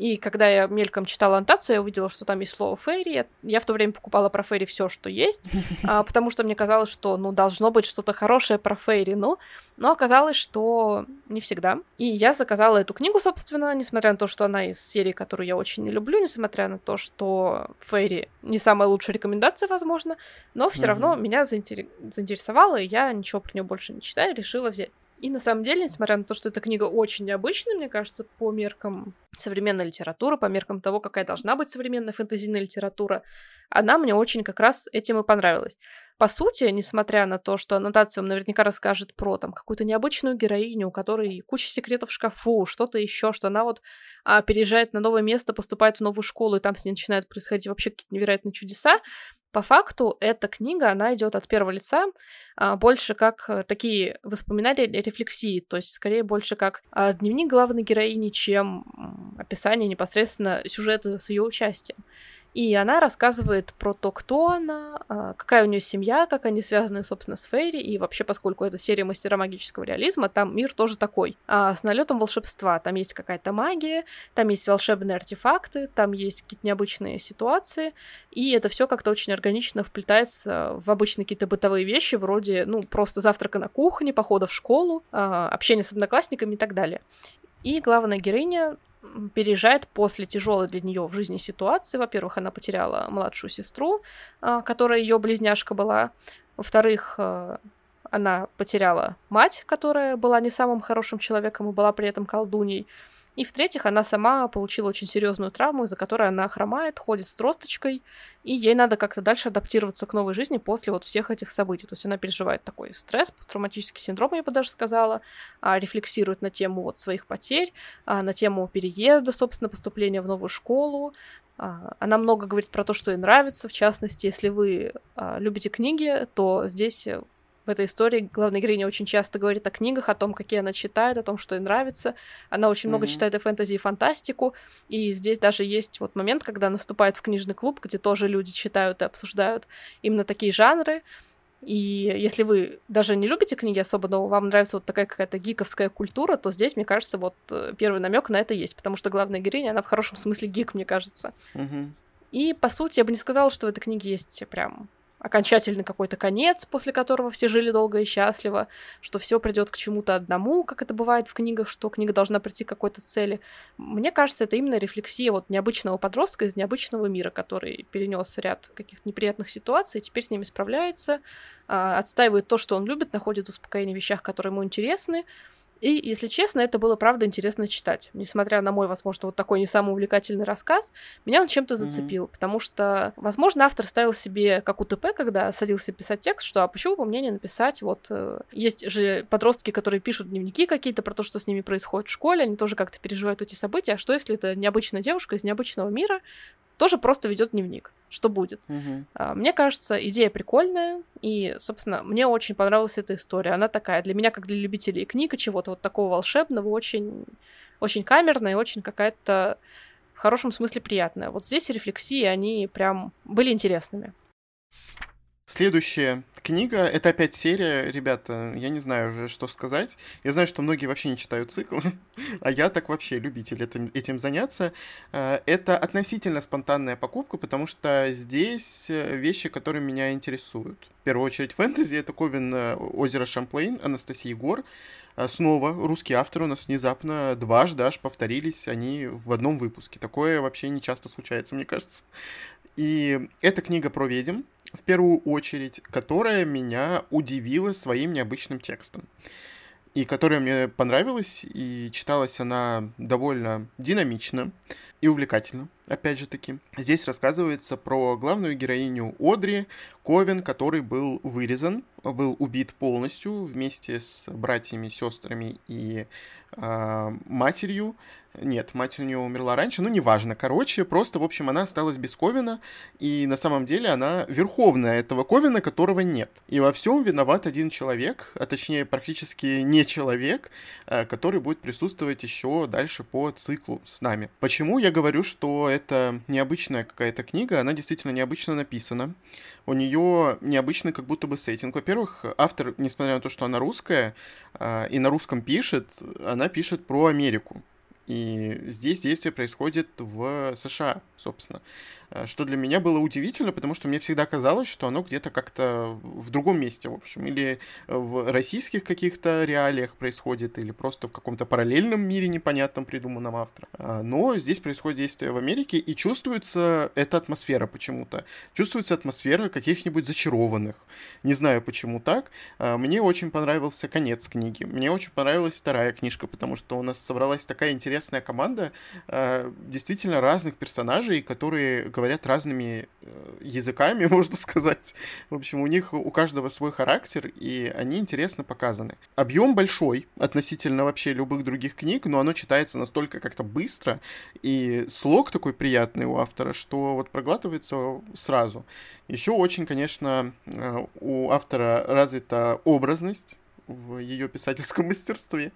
И когда я мельком читала аннотацию, я увидела, что там есть слово фейри. Я в то время покупала про фейри все, что есть, [laughs] а, потому что мне казалось, что, ну, должно быть что-то хорошее про фейри, ну, но оказалось, что не всегда. И я заказала эту книгу, собственно, несмотря на то, что она из серии, которую я очень не люблю, несмотря на то, что фейри не самая лучшая рекомендация, возможно, но все mm-hmm. равно меня заинтер... заинтересовало, и я ничего про нее больше не читаю, решила взять. И на самом деле, несмотря на то, что эта книга очень необычная, мне кажется, по меркам современной литературы, по меркам того, какая должна быть современная фэнтезийная литература, она мне очень как раз этим и понравилась. По сути, несмотря на то, что аннотация вам наверняка расскажет про там какую-то необычную героиню, у которой куча секретов в шкафу, что-то еще, что она вот а, переезжает на новое место, поступает в новую школу, и там с ней начинают происходить вообще какие-то невероятные чудеса, по факту эта книга, она идет от первого лица, а, больше как э, такие воспоминания рефлексии, то есть скорее больше как а, дневник главной героини, чем описание непосредственно сюжета с ее участием. И она рассказывает про то, кто она, а, какая у нее семья, как они связаны, собственно, с Фейри. И вообще, поскольку это серия мастера магического реализма, там мир тоже такой. А с налетом волшебства. Там есть какая-то магия, там есть волшебные артефакты, там есть какие-то необычные ситуации. И это все как-то очень органично вплетается в обычные какие-то бытовые вещи, вроде, ну, просто завтрака на кухне, похода в школу, а, общения с одноклассниками и так далее. И главная героиня переезжает после тяжелой для нее в жизни ситуации. Во-первых, она потеряла младшую сестру, а, которая ее близняшка была. Во-вторых, а, она потеряла мать, которая была не самым хорошим человеком и была при этом колдуней. И в-третьих, она сама получила очень серьезную травму, из-за которой она хромает, ходит с тросточкой, и ей надо как-то дальше адаптироваться к новой жизни после вот всех этих событий. То есть она переживает такой стресс, посттравматический синдром, я бы даже сказала, а, рефлексирует на тему вот своих потерь, а, на тему переезда, собственно, поступления в новую школу. А, она много говорит про то, что ей нравится, в частности, если вы любите книги, то здесь в этой истории главная героиня очень часто говорит о книгах, о том, какие она читает, о том, что ей нравится. Она очень mm-hmm. много читает и фэнтези, и фантастику. И здесь даже есть вот момент, когда наступает в книжный клуб, где тоже люди читают и обсуждают именно такие жанры. И если вы даже не любите книги особо, но вам нравится вот такая какая-то гиковская культура, то здесь, мне кажется, вот э, первый намек на это есть, потому что главная героиня, она в хорошем смысле гик, мне кажется. Mm-hmm. И, по сути, я бы не сказала, что в этой книге есть прям окончательный какой-то конец, после которого все жили долго и счастливо, что все придет к чему-то одному, как это бывает в книгах, что книга должна прийти к какой-то цели. Мне кажется, это именно рефлексия вот необычного подростка из необычного мира, который перенес ряд каких-то неприятных ситуаций, теперь с ними справляется, а, отстаивает то, что он любит, находит успокоение в вещах, которые ему интересны, и, если честно, это было, правда, интересно читать. Несмотря на мой, возможно, вот такой не самый увлекательный рассказ, меня он чем-то зацепил, mm-hmm. потому что, возможно, автор ставил себе как УТП, когда садился писать текст, что а почему бы мне не написать, вот, э, есть же подростки, которые пишут дневники какие-то про то, что с ними происходит в школе, они тоже как-то переживают эти события, а что если это необычная девушка из необычного мира, тоже просто ведет дневник. Что будет? Угу. Мне кажется, идея прикольная, и, собственно, мне очень понравилась эта история. Она такая для меня, как для любителей книг и чего-то вот такого волшебного, очень, очень камерная и очень какая-то в хорошем смысле приятная. Вот здесь рефлексии, они прям были интересными. Следующая книга, это опять серия, ребята, я не знаю уже, что сказать. Я знаю, что многие вообще не читают циклы, [laughs] а я так вообще любитель этим, этим заняться. Э, это относительно спонтанная покупка, потому что здесь э, вещи, которые меня интересуют. В первую очередь фэнтези, это Ковен э, озеро Шамплейн, Анастасия Гор. Снова русский автор у нас внезапно дважды аж повторились они в одном выпуске. Такое вообще не часто случается, мне кажется. И эта книга про ведьм, в первую очередь, которая меня удивила своим необычным текстом. И которая мне понравилась, и читалась она довольно динамично и увлекательно, опять же таки. Здесь рассказывается про главную героиню Одри, Ковен, который был вырезан, был убит полностью вместе с братьями, сестрами и э, матерью. Нет, мать у нее умерла раньше, ну неважно. Короче, просто, в общем, она осталась без Ковина, и на самом деле она верховная этого Ковина, которого нет. И во всем виноват один человек, а точнее практически не человек, э, который будет присутствовать еще дальше по циклу с нами. Почему я говорю, что это необычная какая-то книга? Она действительно необычно написана. У нее необычный как будто бы сеттинг. Во-первых, автор, несмотря на то, что она русская, э, и на русском пишет, она пишет про Америку И здесь действие происходит в США, собственно. Э, что для меня было удивительно, потому что мне всегда казалось, что оно где-то как-то в другом месте, в общем, или в российских каких-то реалиях происходит, или просто в каком-то параллельном мире непонятном, придуманном автором. А, но здесь происходит действие в Америке, и чувствуется эта атмосфера почему-то. Чувствуется атмосфера каких-нибудь зачарованных. Не знаю, почему так. А, мне очень понравился конец книги. Мне очень понравилась вторая книжка, потому что у нас собралась такая интересная команда а, действительно разных персонажей, которые говорят разными э, языками, [laughs] можно сказать. В общем, у них у каждого свой характер, и они интересно показаны. Объем большой относительно вообще любых других книг, но оно читается настолько как-то быстро, и слог такой приятный у автора, что вот проглатывается сразу. Еще очень, конечно, э, у автора развита образность, в ее писательском [laughs] мастерстве.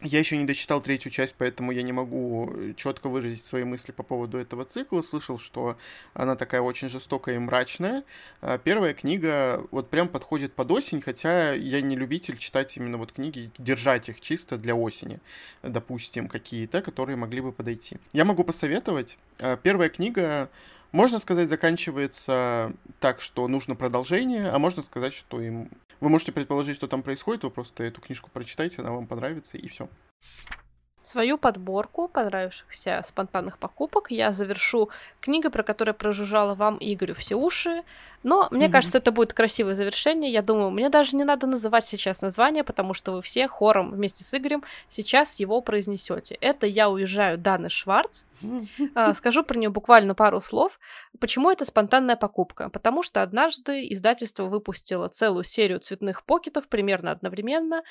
Я еще не дочитал третью часть, поэтому я не могу четко выразить свои мысли по поводу этого цикла. Слышал, что она такая очень жестокая и мрачная. А первая книга вот прям подходит под осень, хотя я не любитель читать именно вот книги, держать их чисто для осени, допустим, какие-то, которые могли бы подойти. Я могу посоветовать. А, первая книга можно сказать, заканчивается так, что нужно продолжение, а можно сказать, что им... Вы можете предположить, что там происходит, вы просто эту книжку прочитайте, она вам понравится, и все. Свою подборку понравившихся спонтанных покупок я завершу книгой, про которую прожужжала вам Игорю все уши. Но мне mm-hmm. кажется, это будет красивое завершение. Я думаю, мне даже не надо называть сейчас название, потому что вы все хором вместе с Игорем сейчас его произнесете. Это я уезжаю Даны Шварц. Mm-hmm. [laughs] Скажу про нее буквально пару слов. Почему это спонтанная покупка? Потому что однажды издательство выпустило целую серию цветных покетов примерно одновременно.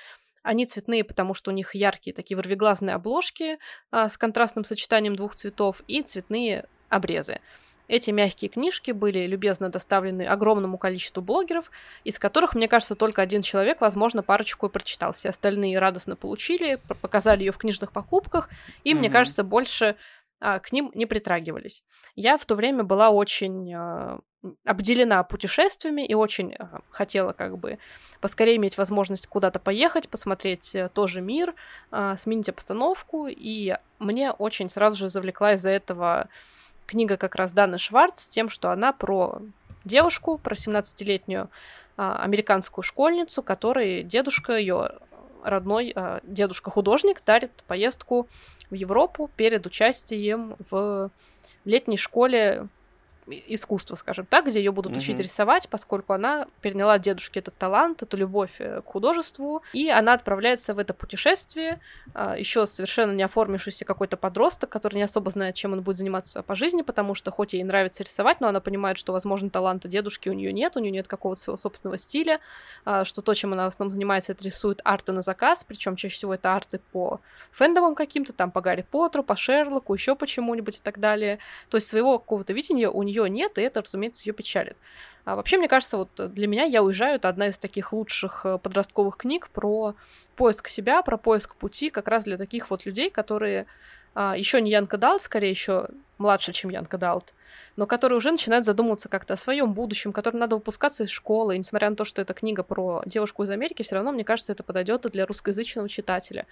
Они цветные, потому что у них яркие такие ворвиглазные обложки а, с контрастным сочетанием двух цветов и цветные обрезы. Эти мягкие книжки были любезно доставлены огромному количеству блогеров, из которых, мне кажется, только один человек, возможно, парочку и прочитал. Все остальные радостно получили, показали ее в книжных покупках, и, mm-hmm. мне кажется, больше а, к ним не притрагивались. Я в то время была очень а, обделена путешествиями и очень а, хотела как бы поскорее иметь возможность куда-то поехать, посмотреть э, тоже мир, а, сменить обстановку, и мне очень сразу же завлекла из-за этого книга как раз Даны Шварц с тем, что она про девушку, про 17-летнюю а, американскую школьницу, которой дедушка ее родной э, дедушка-художник дарит поездку в Европу перед участием в летней школе искусства, скажем так, где ее будут учить mm-hmm. рисовать, поскольку она переняла от дедушки этот талант, эту любовь э, к художеству, и она отправляется в это путешествие, а, еще совершенно не оформившийся какой-то подросток, который не особо знает, чем он будет заниматься по жизни, потому что хоть ей нравится рисовать, но она понимает, что, возможно, таланта дедушки у нее нет, у нее нет какого-то своего собственного стиля, а, что то, чем она в основном занимается, это рисует арты на заказ, причем чаще всего это арты по фэндомам каким-то, там по Гарри Поттеру, по Шерлоку, еще почему-нибудь и так далее. То есть своего какого-то видения у нее ее нет, и это, разумеется, ее печалит. А вообще, мне кажется, вот для меня «Я уезжаю» — это одна из таких лучших э, подростковых книг про поиск себя, про поиск пути, как раз для таких вот людей, которые еще не Янка Далт, скорее еще младше, чем Янка Далт, но которые уже начинают задумываться как-то о своем будущем, которым надо выпускаться из школы. И несмотря на то, что это книга про девушку из Америки, все равно, мне кажется, это подойдет и для русскоязычного читателя.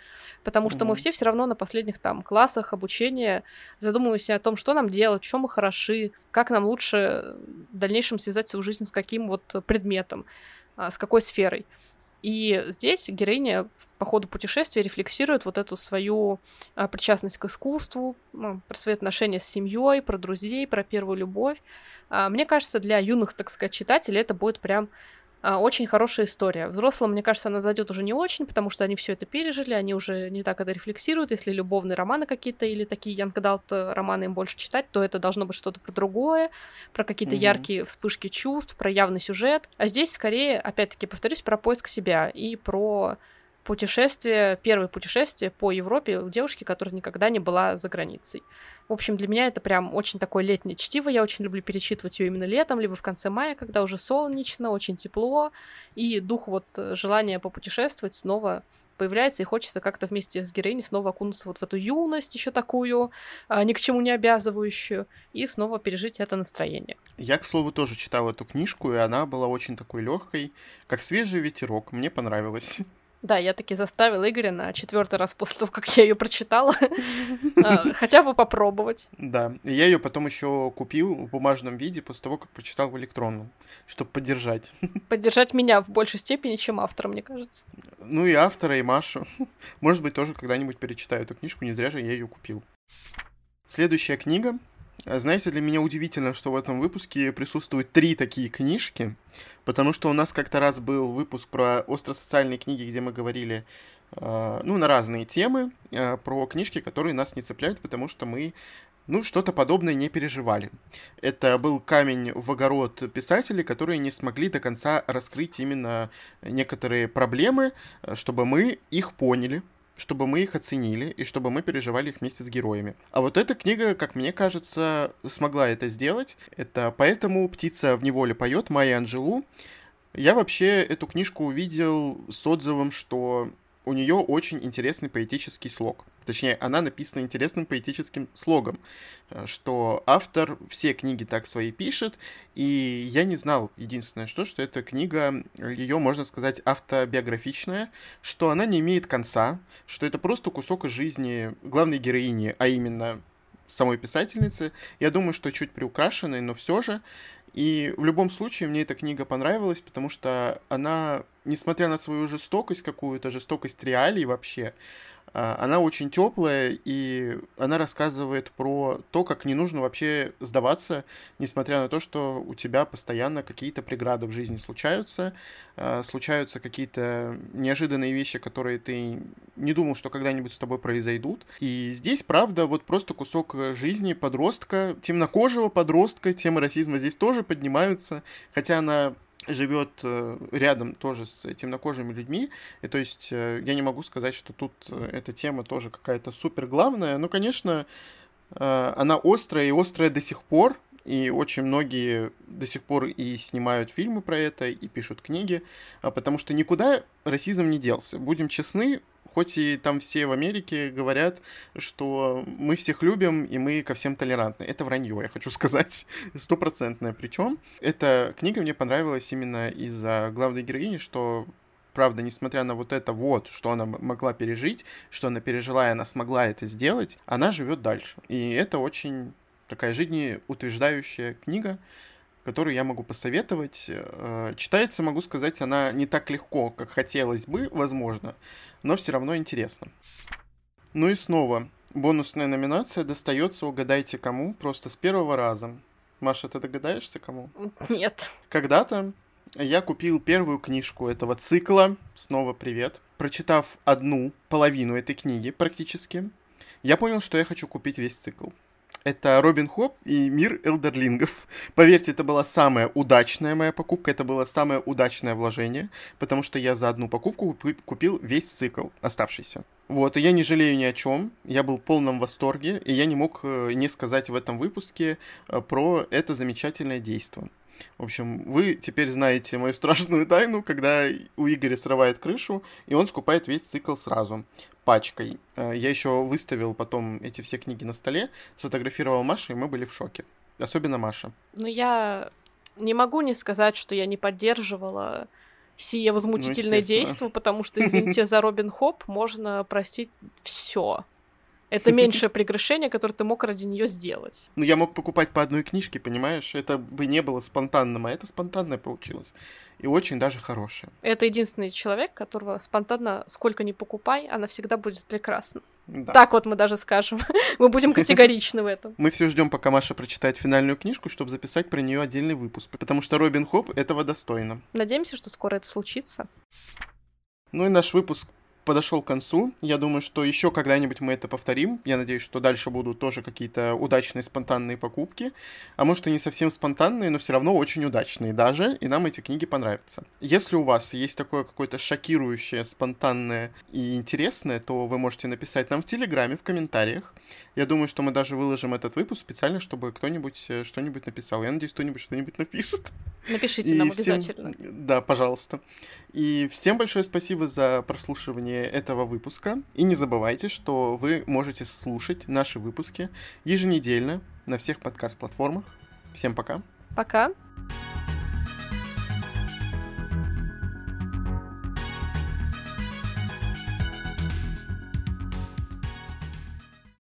Потому что mm-hmm. мы все все равно на последних там классах обучения задумываемся о том, что нам делать, в чем мы хороши, как нам лучше в дальнейшем связать свою жизнь с каким вот предметом, а, с какой сферой. И здесь героиня по ходу путешествия рефлексирует вот эту свою а, причастность к искусству, ну, про свои отношения с семьей, про друзей, про первую любовь. А, мне кажется, для юных, так сказать, читателей это будет прям очень хорошая история. Взрослым, мне кажется, она зайдет уже не очень, потому что они все это пережили, они уже не так это рефлексируют. Если любовные романы какие-то или такие Янг Адалт романы им больше читать, то это должно быть что-то про другое, про какие-то mm-hmm. яркие вспышки чувств, про явный сюжет. А здесь скорее, опять-таки, повторюсь, про поиск себя и про путешествие, первое путешествие по Европе у девушки, которая никогда не была за границей. В общем, для меня это прям очень такое летнее чтиво. Я очень люблю перечитывать ее именно летом, либо в конце мая, когда уже солнечно, очень тепло, и дух вот э, желания попутешествовать снова появляется, и хочется как-то вместе с героиней снова окунуться вот в эту юность еще такую, а, ни к чему не обязывающую, и снова пережить это настроение. Я, к слову, тоже читал эту книжку, и она была очень такой легкой, как свежий ветерок. Мне понравилось. Да, я таки заставила Игоря на четвертый раз после того, как я ее прочитала, [laughs] а, хотя бы попробовать. Да, я ее потом еще купил в бумажном виде после того, как прочитал в электронном, чтобы поддержать. [laughs] Поддержать меня в большей степени, чем автора, мне кажется. Ну и автора, и Машу. [laughs] Может быть, тоже когда-нибудь перечитаю эту книжку, не зря же я ее купил. Следующая книга знаете, для меня удивительно, что в этом выпуске присутствуют три такие книжки, потому что у нас как-то раз был выпуск про остросоциальные книги, где мы говорили э, ну, на разные темы, э, про книжки, которые нас не цепляют, потому что мы ну, что-то подобное не переживали. Это был камень в огород писателей, которые не смогли до конца раскрыть именно некоторые проблемы, э, чтобы мы их поняли, чтобы мы их оценили и чтобы мы переживали их вместе с героями. А вот эта книга, как мне кажется, смогла это сделать. Это поэтому «Птица в неволе поет» Майя Анжелу. Я вообще эту книжку увидел с отзывом, что у нее очень интересный поэтический слог. Точнее, она написана интересным поэтическим слогом, э, что автор все книги так свои пишет, и я не знал, единственное что, что эта книга, ее, можно сказать, автобиографичная, что она не имеет конца, что это просто кусок из жизни главной героини, а именно самой писательницы. Я думаю, что чуть приукрашенный, но все же. И в любом случае мне эта книга понравилась, потому что она, несмотря на свою жестокость какую-то, жестокость реалий вообще, она очень теплая, и она рассказывает про то, как не нужно вообще сдаваться, несмотря на то, что у тебя постоянно какие-то преграды в жизни случаются, а, случаются какие-то неожиданные вещи, которые ты не думал, что когда-нибудь с тобой произойдут. И здесь, правда, вот просто кусок жизни подростка, темнокожего подростка, темы расизма здесь тоже поднимаются, хотя она живет э, рядом тоже с темнокожими людьми, и то есть э, я не могу сказать, что тут э, эта тема тоже какая-то супер главная, но, конечно, она острая и острая до сих пор, и очень многие до сих пор и снимают фильмы про это, и пишут книги, а потому что никуда расизм не делся. Будем честны, Хоть и там все в Америке говорят, что мы всех любим и мы ко всем толерантны. Это вранье, я хочу [laughs] сказать, стопроцентное. Причем эта книга мне понравилась именно из-за главной героини, что правда, несмотря на вот это вот, что она могла пережить, что она пережила, и она смогла это сделать, она живет дальше. И это очень такая жизнеутверждающая книга, которую я могу посоветовать. Э, читается, могу сказать, она не так легко, как хотелось бы, возможно, но все равно интересно. Ну и снова, бонусная номинация достается «Угадайте кому» просто с первого раза. Маша, ты догадаешься кому? [laughs] Нет. Когда-то я купил первую книжку этого цикла. Снова привет. Прочитав одну половину этой книги практически, я понял, что я хочу купить весь цикл. Это Робин Хоп и Мир Элдерлингов. Поверьте, это была самая удачная моя покупка, это было самое удачное вложение, потому что я за одну покупку купил весь цикл оставшийся. Вот, и я не жалею ни о чем, я был в полном восторге, и я не мог э, не сказать в этом выпуске э, про это замечательное действие. В общем, вы теперь знаете мою страшную тайну, когда у Игоря срывает крышу, и он скупает весь цикл сразу, пачкой. Э, я еще выставил потом эти все книги на столе, сфотографировал Машу, и мы были в шоке. Особенно Маша. Ну, я не могу не сказать, что я не поддерживала сие возмутительное ну, действие, потому что, извините, за [laughs] Робин Хоп можно простить все. Это меньшее прегрешение, которое ты мог ради нее сделать. Ну, я мог покупать по одной книжке, понимаешь? Это бы не было спонтанным, а это спонтанное получилось. И очень даже хорошее. Это единственный человек, которого спонтанно сколько ни покупай, она всегда будет прекрасна. Да. Так вот мы даже скажем. [laughs] мы будем категоричны в этом. Мы все ждем, пока Маша прочитает финальную книжку, чтобы записать про нее отдельный выпуск. Потому что Робин Хоп этого достойно. Надеемся, что скоро это случится. Ну и наш выпуск подошел к концу. Я думаю, что еще когда-нибудь мы это повторим. Я надеюсь, что дальше будут тоже какие-то удачные спонтанные покупки. А может и не совсем спонтанные, но все равно очень удачные даже. И нам эти книги понравятся. Если у вас есть такое какое-то шокирующее, спонтанное и интересное, то вы можете написать нам в Телеграме, в комментариях. Я думаю, что мы даже выложим этот выпуск специально, чтобы кто-нибудь э, что-нибудь написал. Я надеюсь, кто-нибудь что-нибудь напишет. Напишите и нам всем... обязательно. Да, пожалуйста. И всем большое спасибо за прослушивание этого выпуска. И не забывайте, что вы можете слушать наши выпуски еженедельно на всех подкаст-платформах. Всем пока. Пока.